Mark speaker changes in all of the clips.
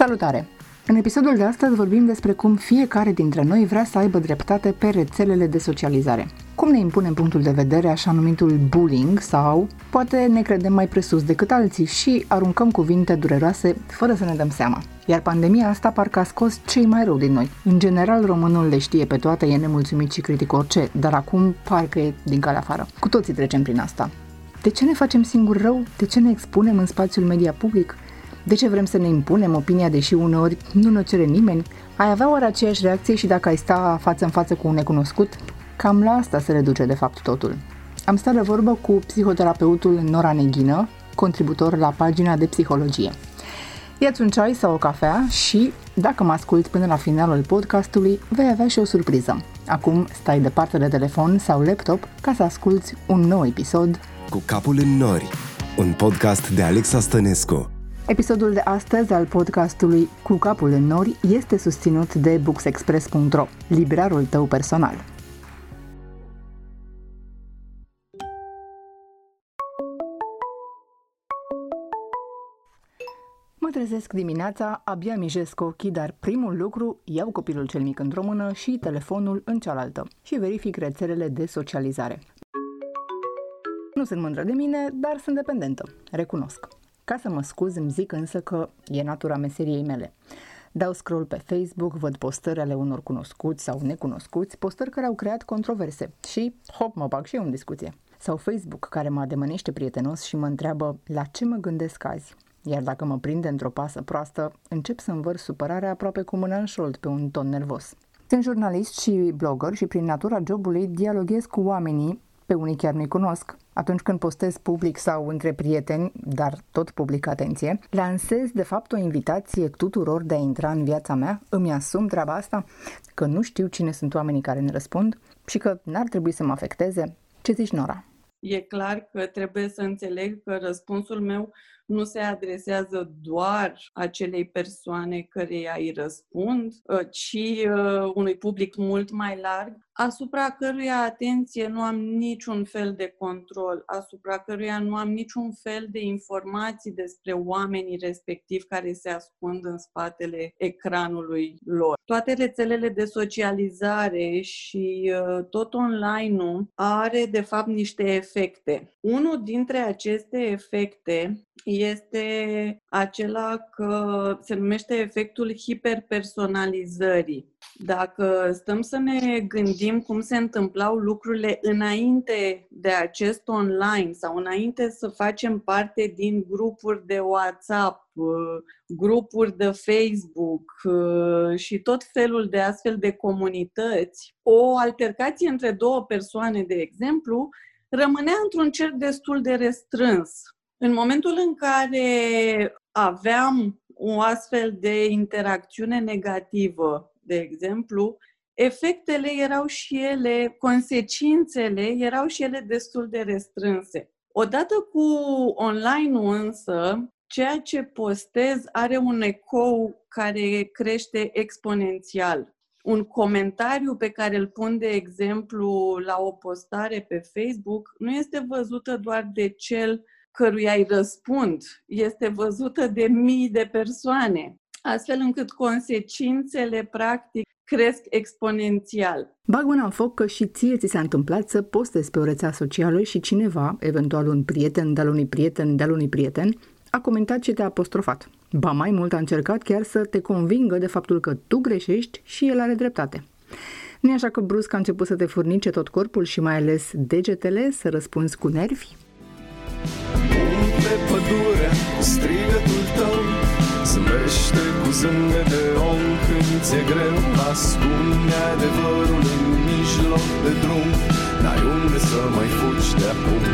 Speaker 1: Salutare! În episodul de astăzi vorbim despre cum fiecare dintre noi vrea să aibă dreptate pe rețelele de socializare. Cum ne impunem punctul de vedere așa numitul bullying sau poate ne credem mai presus decât alții și aruncăm cuvinte dureroase fără să ne dăm seama. Iar pandemia asta parcă a scos cei mai rău din noi. În general, românul le știe pe toate, e nemulțumit și critic orice, dar acum parcă e din calea afară. Cu toții trecem prin asta. De ce ne facem singur rău? De ce ne expunem în spațiul media public? De ce vrem să ne impunem opinia, deși uneori nu ne cere nimeni? Ai avea oare aceeași reacție și dacă ai sta față în față cu un necunoscut? Cam la asta se reduce de fapt totul. Am stat de vorbă cu psihoterapeutul Nora Neghină, contributor la pagina de psihologie. Ia-ți un ceai sau o cafea și, dacă mă asculti până la finalul podcastului, vei avea și o surpriză. Acum stai departe de telefon sau laptop ca să asculti un nou episod
Speaker 2: Cu capul în nori, un podcast de Alexa Stănescu.
Speaker 1: Episodul de astăzi al podcastului Cu capul în nori este susținut de booksexpress.ro, librarul tău personal. Mă trezesc dimineața, abia mijesc ochii, dar primul lucru, iau copilul cel mic într-o mână și telefonul în cealaltă și verific rețelele de socializare. Nu sunt mândră de mine, dar sunt dependentă, recunosc. Ca să mă scuz, îmi zic însă că e natura meseriei mele. Dau scroll pe Facebook, văd postări ale unor cunoscuți sau necunoscuți, postări care au creat controverse și, hop, mă bag și eu în discuție. Sau Facebook, care mă ademănește prietenos și mă întreabă la ce mă gândesc azi. Iar dacă mă prinde într-o pasă proastă, încep să învăr supărarea aproape cu mâna în șold pe un ton nervos. Sunt jurnalist și blogger și prin natura jobului dialoghez cu oamenii, pe unii chiar nu-i cunosc, atunci când postez public sau între prieteni, dar tot public atenție, lansez de fapt o invitație tuturor de a intra în viața mea, îmi asum treaba asta, că nu știu cine sunt oamenii care ne răspund și că n-ar trebui să mă afecteze. Ce zici, Nora?
Speaker 3: E clar că trebuie să înțeleg că răspunsul meu nu se adresează doar acelei persoane care îi răspund, ă, ci ă, unui public mult mai larg, asupra căruia, atenție, nu am niciun fel de control, asupra căruia nu am niciun fel de informații despre oamenii respectivi care se ascund în spatele ecranului lor. Toate rețelele de socializare și ă, tot online-ul are, de fapt, niște efecte. Unul dintre aceste efecte este acela că se numește efectul hiperpersonalizării. Dacă stăm să ne gândim cum se întâmplau lucrurile înainte de acest online sau înainte să facem parte din grupuri de WhatsApp, grupuri de Facebook și tot felul de astfel de comunități, o altercație între două persoane, de exemplu, rămânea într-un cerc destul de restrâns. În momentul în care aveam o astfel de interacțiune negativă, de exemplu, efectele erau și ele, consecințele erau și ele destul de restrânse. Odată cu online-ul însă, ceea ce postez are un ecou care crește exponențial. Un comentariu pe care îl pun, de exemplu, la o postare pe Facebook nu este văzută doar de cel căruia îi răspund este văzută de mii de persoane, astfel încât consecințele, practic, cresc exponențial.
Speaker 1: Bag mâna în foc că și ție ți s-a întâmplat să postezi pe o rețea socială și cineva, eventual un prieten de-al unui prieten de-al unui prieten, a comentat și te-a apostrofat. Ba mai mult a încercat chiar să te convingă de faptul că tu greșești și el are dreptate. Nu e așa că brusc a început să te furnice tot corpul și mai ales degetele să răspunzi cu nervi?
Speaker 4: pe pădure cu strigătul tău Zâmbește cu zâmbet de om când ți-e greu Ascunde adevărul în mijloc de drum N-ai unde să mai fugi de acum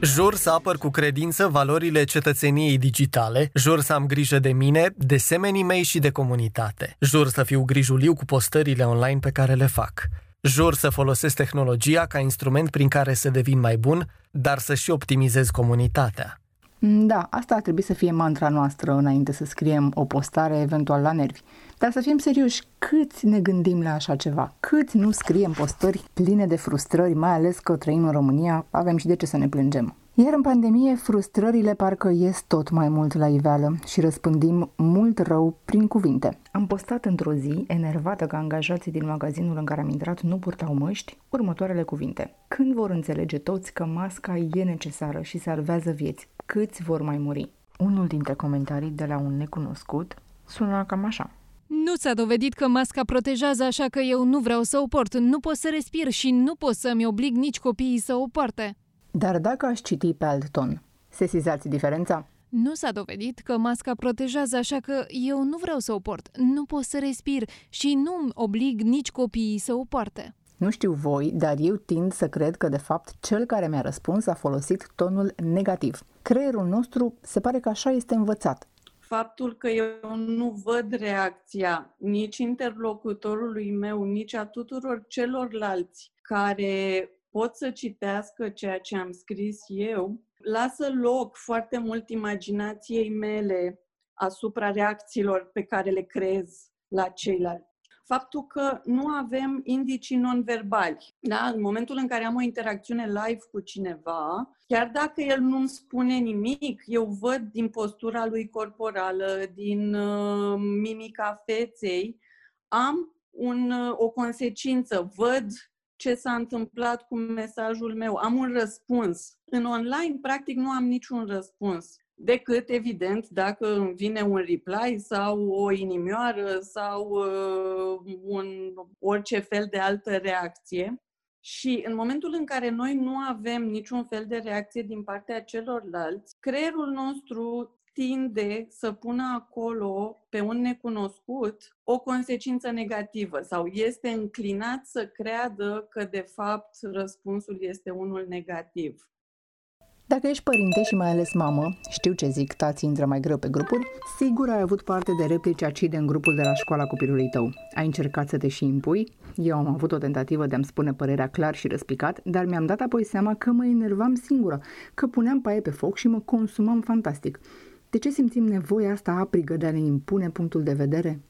Speaker 5: Jur să apăr cu credință valorile cetățeniei digitale, jur să am grijă de mine, de semenii mei și de comunitate. Jur să fiu grijuliu cu postările online pe care le fac. Jur să folosesc tehnologia ca instrument prin care să devin mai bun, dar să și optimizez comunitatea.
Speaker 1: Da, asta ar trebui să fie mantra noastră înainte să scriem o postare eventual la nervi. Dar să fim serioși, câți ne gândim la așa ceva? Câți nu scriem postări pline de frustrări, mai ales că trăim în România, avem și de ce să ne plângem. Iar în pandemie, frustrările parcă ies tot mai mult la iveală și răspândim mult rău prin cuvinte. Am postat într-o zi, enervată că angajații din magazinul în care am intrat nu purtau măști, următoarele cuvinte. Când vor înțelege toți că masca e necesară și salvează vieți, câți vor mai muri? Unul dintre comentarii de la un necunoscut sună cam așa.
Speaker 6: Nu s-a dovedit că masca protejează, așa că eu nu vreau să o port. Nu pot să respir și nu pot să-mi oblig nici copiii să o poarte.
Speaker 1: Dar dacă aș citi pe alt ton, sesizați diferența?
Speaker 6: Nu s-a dovedit că masca protejează, așa că eu nu vreau să o port. Nu pot să respir și nu oblig nici copiii să o poarte.
Speaker 1: Nu știu voi, dar eu tind să cred că, de fapt, cel care mi-a răspuns a folosit tonul negativ. Creierul nostru se pare că așa este învățat.
Speaker 3: Faptul că eu nu văd reacția nici interlocutorului meu, nici a tuturor celorlalți care pot să citească ceea ce am scris eu, lasă loc foarte mult imaginației mele asupra reacțiilor pe care le creez la ceilalți. Faptul că nu avem indicii non-verbali. Da? În momentul în care am o interacțiune live cu cineva, chiar dacă el nu-mi spune nimic, eu văd din postura lui corporală, din uh, mimica feței, am un, uh, o consecință, văd ce s-a întâmplat cu mesajul meu. Am un răspuns. În online, practic, nu am niciun răspuns. Decât, evident, dacă îmi vine un reply sau o inimioară sau uh, un, orice fel de altă reacție. Și în momentul în care noi nu avem niciun fel de reacție din partea celorlalți, creierul nostru tinde să pună acolo pe un necunoscut o consecință negativă sau este înclinat să creadă că de fapt răspunsul este unul negativ.
Speaker 1: Dacă ești părinte și mai ales mamă, știu ce zic, tații intră mai greu pe grupuri, sigur ai avut parte de replici acide în grupul de la școala copilului tău. Ai încercat să te și impui? Eu am avut o tentativă de a-mi spune părerea clar și răspicat, dar mi-am dat apoi seama că mă enervam singură, că puneam paie pe foc și mă consumam fantastic. De ce simțim nevoia asta aprigă de a ne impune punctul de vedere?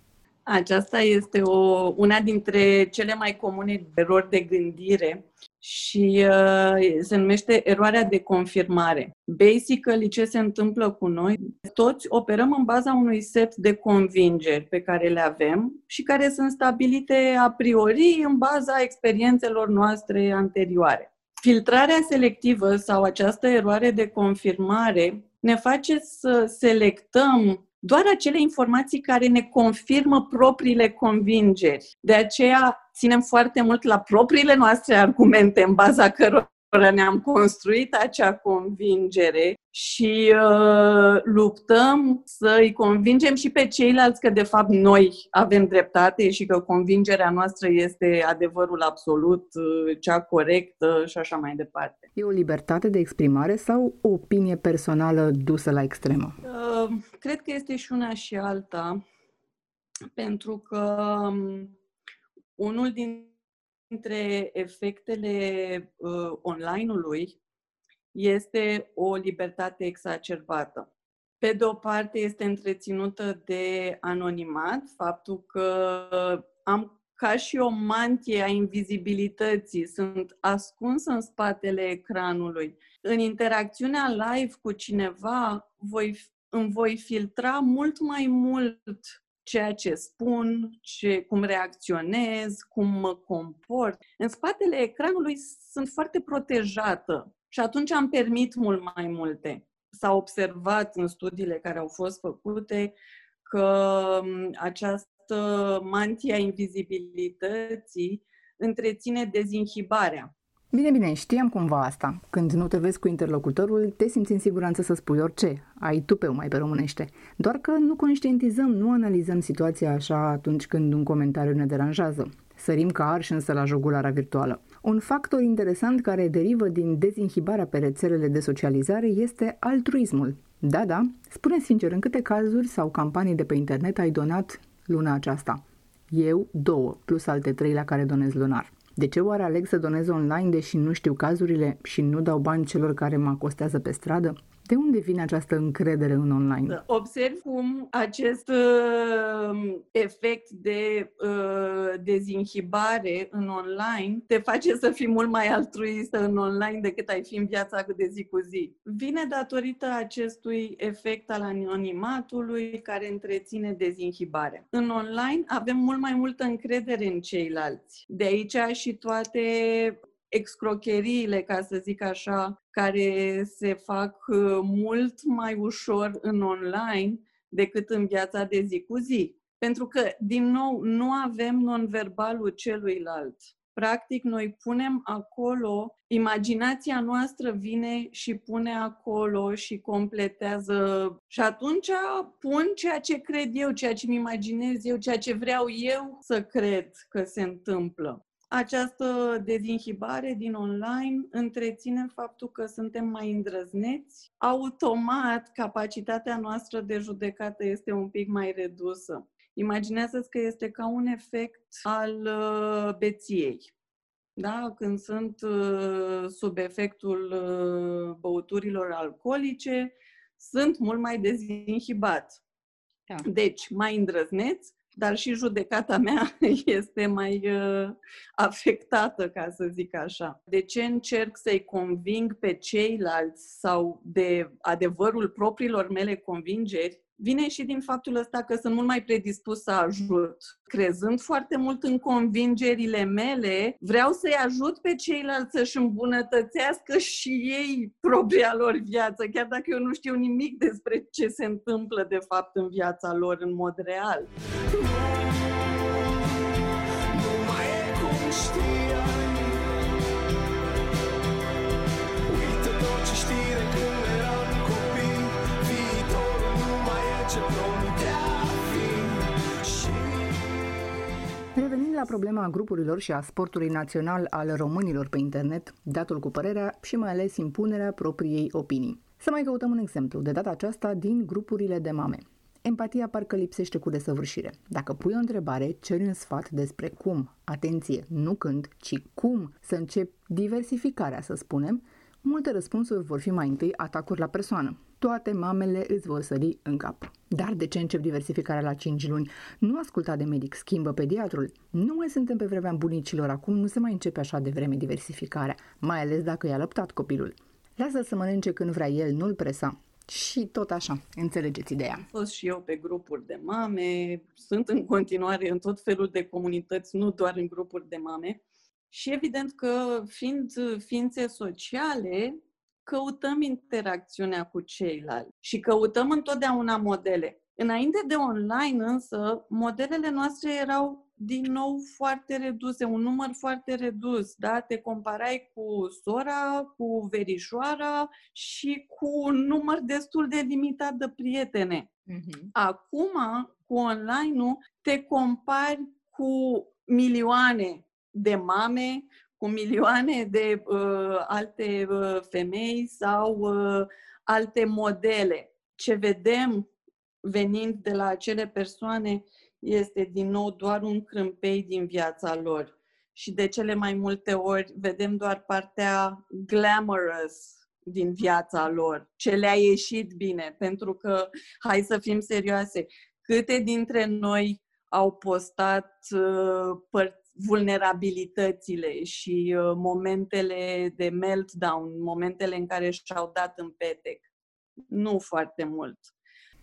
Speaker 3: Aceasta este o, una dintre cele mai comune erori de gândire și uh, se numește eroarea de confirmare. Basically, ce se întâmplă cu noi? Toți operăm în baza unui set de convingeri pe care le avem și care sunt stabilite a priori în baza experiențelor noastre anterioare. Filtrarea selectivă sau această eroare de confirmare ne face să selectăm doar acele informații care ne confirmă propriile convingeri. De aceea ținem foarte mult la propriile noastre argumente în baza cărora ne-am construit acea convingere și uh, luptăm să îi convingem și pe ceilalți că de fapt noi avem dreptate și că convingerea noastră este adevărul absolut, uh, cea corectă și așa mai departe.
Speaker 1: E o libertate de exprimare sau o opinie personală dusă la extremă? Uh,
Speaker 3: cred că este și una și alta, pentru că um, unul din dintre efectele uh, online-ului este o libertate exacerbată. Pe de o parte este întreținută de anonimat, faptul că am ca și o mantie a invizibilității, sunt ascuns în spatele ecranului. În interacțiunea live cu cineva, voi, îmi voi filtra mult mai mult ceea ce spun, ce, cum reacționez, cum mă comport. În spatele ecranului sunt foarte protejată și atunci am permit mult mai multe. S-a observat în studiile care au fost făcute că această mantia invizibilității întreține dezinhibarea.
Speaker 1: Bine, bine, știam cumva asta. Când nu te vezi cu interlocutorul, te simți în siguranță să spui orice. Ai tupeu mai pe românește. Doar că nu conștientizăm, nu analizăm situația așa atunci când un comentariu ne deranjează. Sărim ca arși însă la jugularea virtuală. Un factor interesant care derivă din dezinhibarea pe rețelele de socializare este altruismul. Da, da, spune sincer în câte cazuri sau campanii de pe internet ai donat luna aceasta. Eu, două, plus alte trei la care donez lunar. De ce oare aleg să donez online deși nu știu cazurile și nu dau bani celor care mă acostează pe stradă? De unde vine această încredere în online?
Speaker 3: Observ cum acest uh, efect de uh, dezinhibare în online te face să fii mult mai altruistă în online decât ai fi în viața de zi cu zi. Vine datorită acestui efect al anonimatului care întreține dezinhibarea. În online avem mult mai multă încredere în ceilalți. De aici și toate excrocheriile, ca să zic așa, care se fac uh, mult mai ușor în online decât în viața de zi cu zi. Pentru că, din nou, nu avem non-verbalul celuilalt. Practic, noi punem acolo, imaginația noastră vine și pune acolo și completează. Și atunci pun ceea ce cred eu, ceea ce mi imaginez eu, ceea ce vreau eu să cred că se întâmplă. Această dezinhibare din online întreține faptul că suntem mai îndrăzneți. Automat, capacitatea noastră de judecată este un pic mai redusă. Imaginează-ți că este ca un efect al uh, beției. Da? Când sunt uh, sub efectul uh, băuturilor alcoolice, sunt mult mai dezinhibat. Da. Deci, mai îndrăzneți, dar și judecata mea este mai uh, afectată, ca să zic așa. De ce încerc să-i conving pe ceilalți sau de adevărul propriilor mele convingeri? Vine și din faptul ăsta că sunt mult mai predispus să ajut. Crezând foarte mult în convingerile mele, vreau să-i ajut pe ceilalți să-și îmbunătățească și ei propria lor viață, chiar dacă eu nu știu nimic despre ce se întâmplă de fapt în viața lor în mod real.
Speaker 1: Revenind la problema grupurilor și a sportului național al românilor pe internet, datul cu părerea și mai ales impunerea propriei opinii. Să mai căutăm un exemplu, de data aceasta din grupurile de mame. Empatia parcă lipsește cu desăvârșire. Dacă pui o întrebare, ceri un sfat despre cum, atenție, nu când, ci cum să încep diversificarea, să spunem, multe răspunsuri vor fi mai întâi atacuri la persoană toate mamele îți vor sări în cap. Dar de ce încep diversificarea la 5 luni? Nu asculta de medic, schimbă pediatrul. Nu mai suntem pe vremea bunicilor, acum nu se mai începe așa de vreme diversificarea, mai ales dacă i-a lăptat copilul. Lasă să mănânce când vrea el, nu-l presa. Și tot așa, înțelegeți ideea.
Speaker 3: Am fost și eu pe grupuri de mame, sunt în continuare în tot felul de comunități, nu doar în grupuri de mame. Și evident că fiind ființe sociale, căutăm interacțiunea cu ceilalți și căutăm întotdeauna modele. Înainte de online însă, modelele noastre erau din nou foarte reduse, un număr foarte redus, da? Te comparai cu sora, cu verișoara și cu un număr destul de limitat de prietene. Uh-huh. Acum, cu online-ul, te compari cu milioane de mame, cu milioane de uh, alte uh, femei sau uh, alte modele. Ce vedem venind de la acele persoane este din nou doar un crâmpei din viața lor. Și de cele mai multe ori vedem doar partea glamorous din viața lor, ce le-a ieșit bine, pentru că, hai să fim serioase, câte dintre noi au postat uh, păr- vulnerabilitățile și uh, momentele de meltdown, momentele în care și-au dat în petec. Nu foarte mult.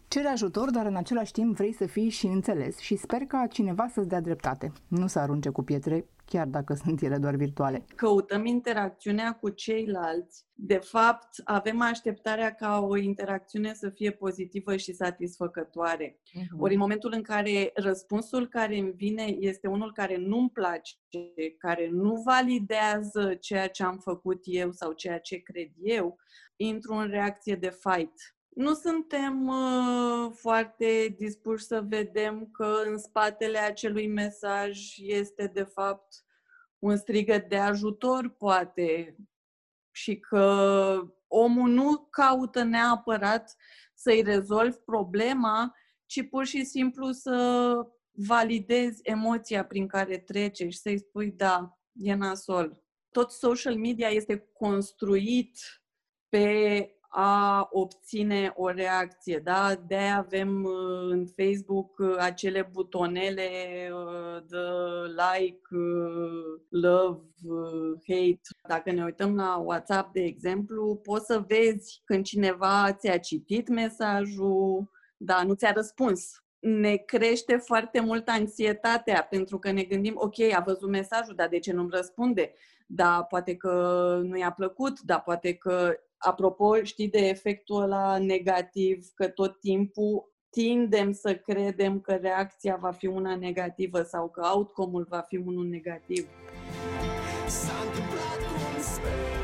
Speaker 1: Cere ajutor, dar în același timp vrei să fii și înțeles și sper ca cineva să-ți dea dreptate. Nu să arunce cu pietre, chiar dacă sunt ele doar virtuale.
Speaker 3: Căutăm interacțiunea cu ceilalți. De fapt, avem așteptarea ca o interacțiune să fie pozitivă și satisfăcătoare. Uh-huh. Ori în momentul în care răspunsul care îmi vine este unul care nu-mi place, care nu validează ceea ce am făcut eu sau ceea ce cred eu, intru în reacție de fight nu suntem uh, foarte dispuși să vedem că în spatele acelui mesaj este de fapt un strigăt de ajutor, poate, și că omul nu caută neapărat să-i rezolvi problema, ci pur și simplu să validezi emoția prin care trece și să-i spui da, e nasol. Tot social media este construit pe a obține o reacție. Da? de avem uh, în Facebook uh, acele butonele uh, de like, love, hate. Dacă ne uităm la WhatsApp, de exemplu, poți să vezi când cineva ți-a citit mesajul, dar nu ți-a răspuns. Ne crește foarte mult anxietatea pentru că ne gândim, ok, a văzut mesajul, dar de ce nu-mi răspunde? Da, poate că nu i-a plăcut, da, poate că Apropo, știi de efectul ăla negativ, că tot timpul tindem să credem că reacția va fi una negativă sau că outcome-ul va fi unul negativ. S-a întâmplat cum sperai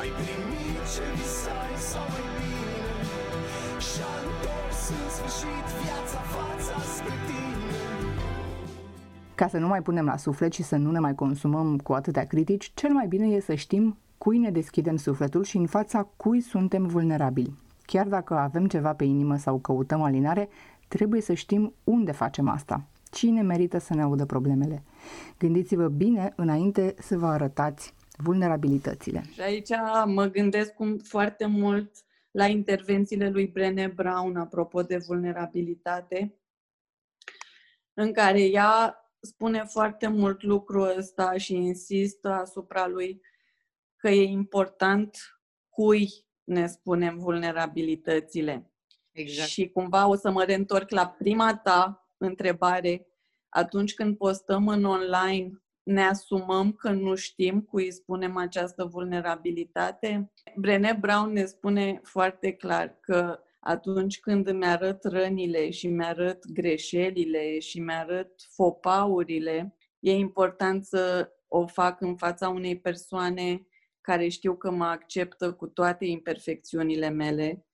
Speaker 3: Ai primit ce visai sau mai bine. Și-a întors în sfârșit viața fața spre tine
Speaker 1: ca să nu mai punem la suflet și să nu ne mai consumăm cu atâtea critici, cel mai bine e să știm cui ne deschidem sufletul și în fața cui suntem vulnerabili. Chiar dacă avem ceva pe inimă sau căutăm alinare, trebuie să știm unde facem asta. Cine merită să ne audă problemele? Gândiți-vă bine înainte să vă arătați vulnerabilitățile.
Speaker 3: Și aici mă gândesc cum foarte mult la intervențiile lui Brené Brown apropo de vulnerabilitate, în care ea spune foarte mult lucrul ăsta și insistă asupra lui că e important cui ne spunem vulnerabilitățile. Exact. Și cumva o să mă reîntorc la prima ta întrebare. Atunci când postăm în online, ne asumăm că nu știm cui spunem această vulnerabilitate? Brené Brown ne spune foarte clar că atunci când îmi arăt rănile și mi arăt greșelile și mi arăt fopaurile, e important să o fac în fața unei persoane care știu că mă acceptă cu toate imperfecțiunile mele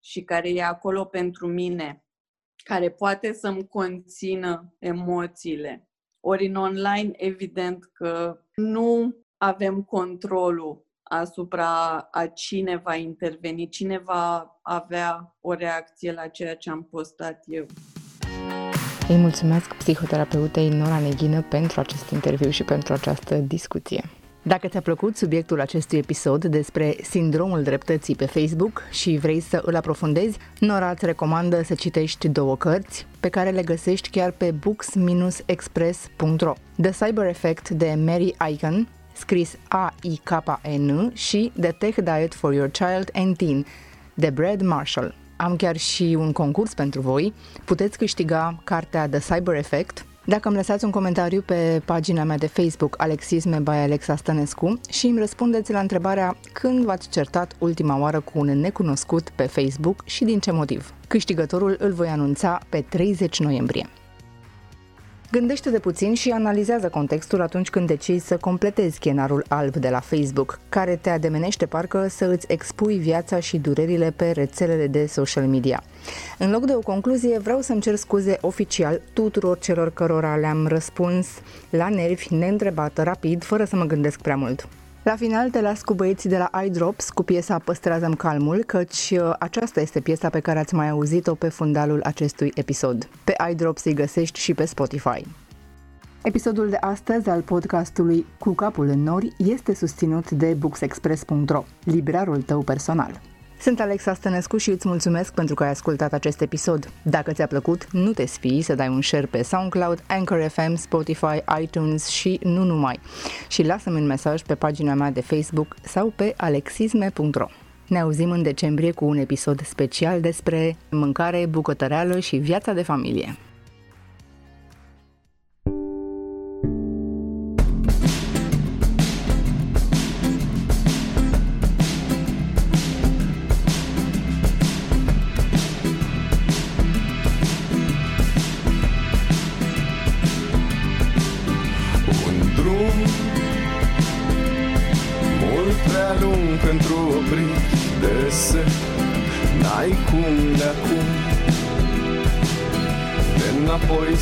Speaker 3: și care e acolo pentru mine, care poate să-mi conțină emoțiile. Ori în online, evident că nu avem controlul asupra a cine va interveni, cine va avea o reacție la ceea ce am postat eu.
Speaker 1: Îi mulțumesc psihoterapeutei Nora Neghină pentru acest interviu și pentru această discuție. Dacă ți-a plăcut subiectul acestui episod despre sindromul dreptății pe Facebook și vrei să îl aprofundezi, Nora îți recomandă să citești două cărți pe care le găsești chiar pe books-express.ro The Cyber Effect de Mary Icahn, scris A-I-K-N și The Tech Diet for Your Child and Teen de Brad Marshall. Am chiar și un concurs pentru voi. Puteți câștiga cartea The Cyber Effect dacă îmi lăsați un comentariu pe pagina mea de Facebook Alexisme by Alexa Stănescu și îmi răspundeți la întrebarea când v-ați certat ultima oară cu un necunoscut pe Facebook și din ce motiv. Câștigătorul îl voi anunța pe 30 noiembrie. Gândește de puțin și analizează contextul atunci când decizi să completezi chenarul alb de la Facebook, care te ademenește parcă să îți expui viața și durerile pe rețelele de social media. În loc de o concluzie, vreau să-mi cer scuze oficial tuturor celor cărora le-am răspuns la nervi, neîntrebată, rapid, fără să mă gândesc prea mult. La final te las cu băieții de la iDrops cu piesa Păstrează-mi calmul, căci uh, aceasta este piesa pe care ați mai auzit-o pe fundalul acestui episod. Pe iDrops îi găsești și pe Spotify. Episodul de astăzi al podcastului Cu capul în nori este susținut de booksexpress.ro, librarul tău personal. Sunt Alexa Stănescu și îți mulțumesc pentru că ai ascultat acest episod. Dacă ți-a plăcut, nu te sfii să dai un share pe SoundCloud, Anchor FM, Spotify, iTunes și nu numai. Și lasă-mi un mesaj pe pagina mea de Facebook sau pe alexisme.ro. Ne auzim în decembrie cu un episod special despre mâncare, bucătăreală și viața de familie.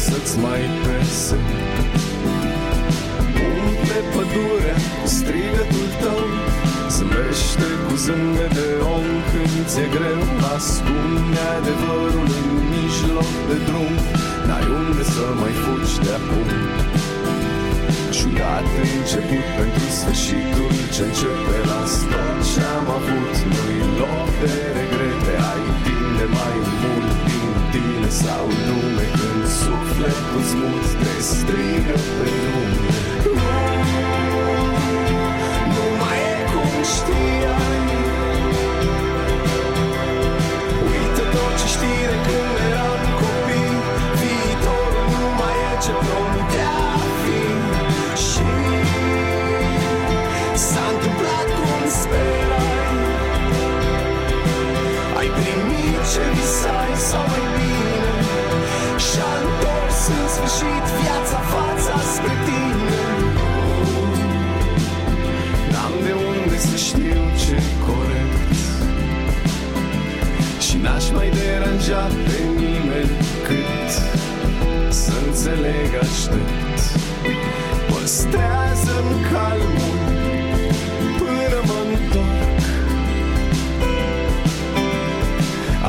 Speaker 4: Să-ți mai pese Umple pădurea cu strigătul tău. Zâmbește cu zâmbet de om când ți-e greu. Ascunde adevărul în mijloc de drum. N-ai unde să mai fugi de acum desfășurat început pentru sfârșitul ce începe la tot ce am avut Nu-i loc de regrete, ai timp de mai mult din tine sau lume Când sufletul smut te strigă pe lume n-aș mai deranja pe nimeni cât Să înțeleg aștept. Păstrează-mi calmul până mă întorc.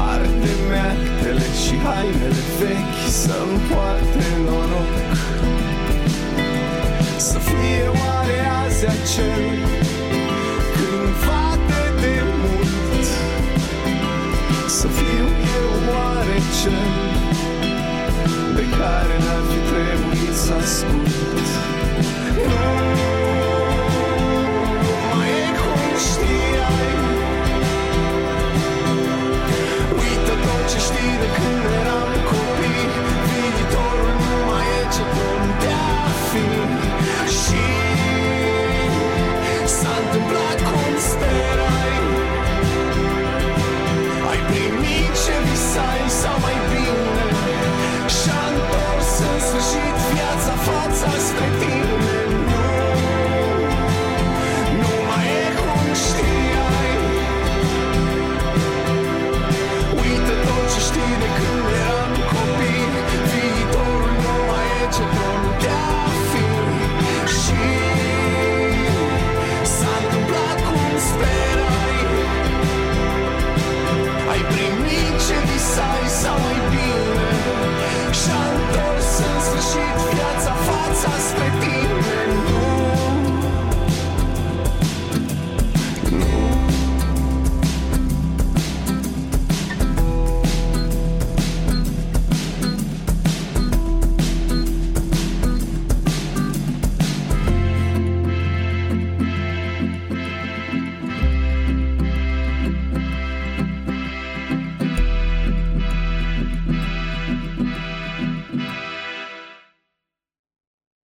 Speaker 4: Arde-mi actele și hainele vechi Să-mi poarte noroc. Să fie oare azi acel Să fiu eu oare cel De care n-ar fi trebuit să ascult. Nu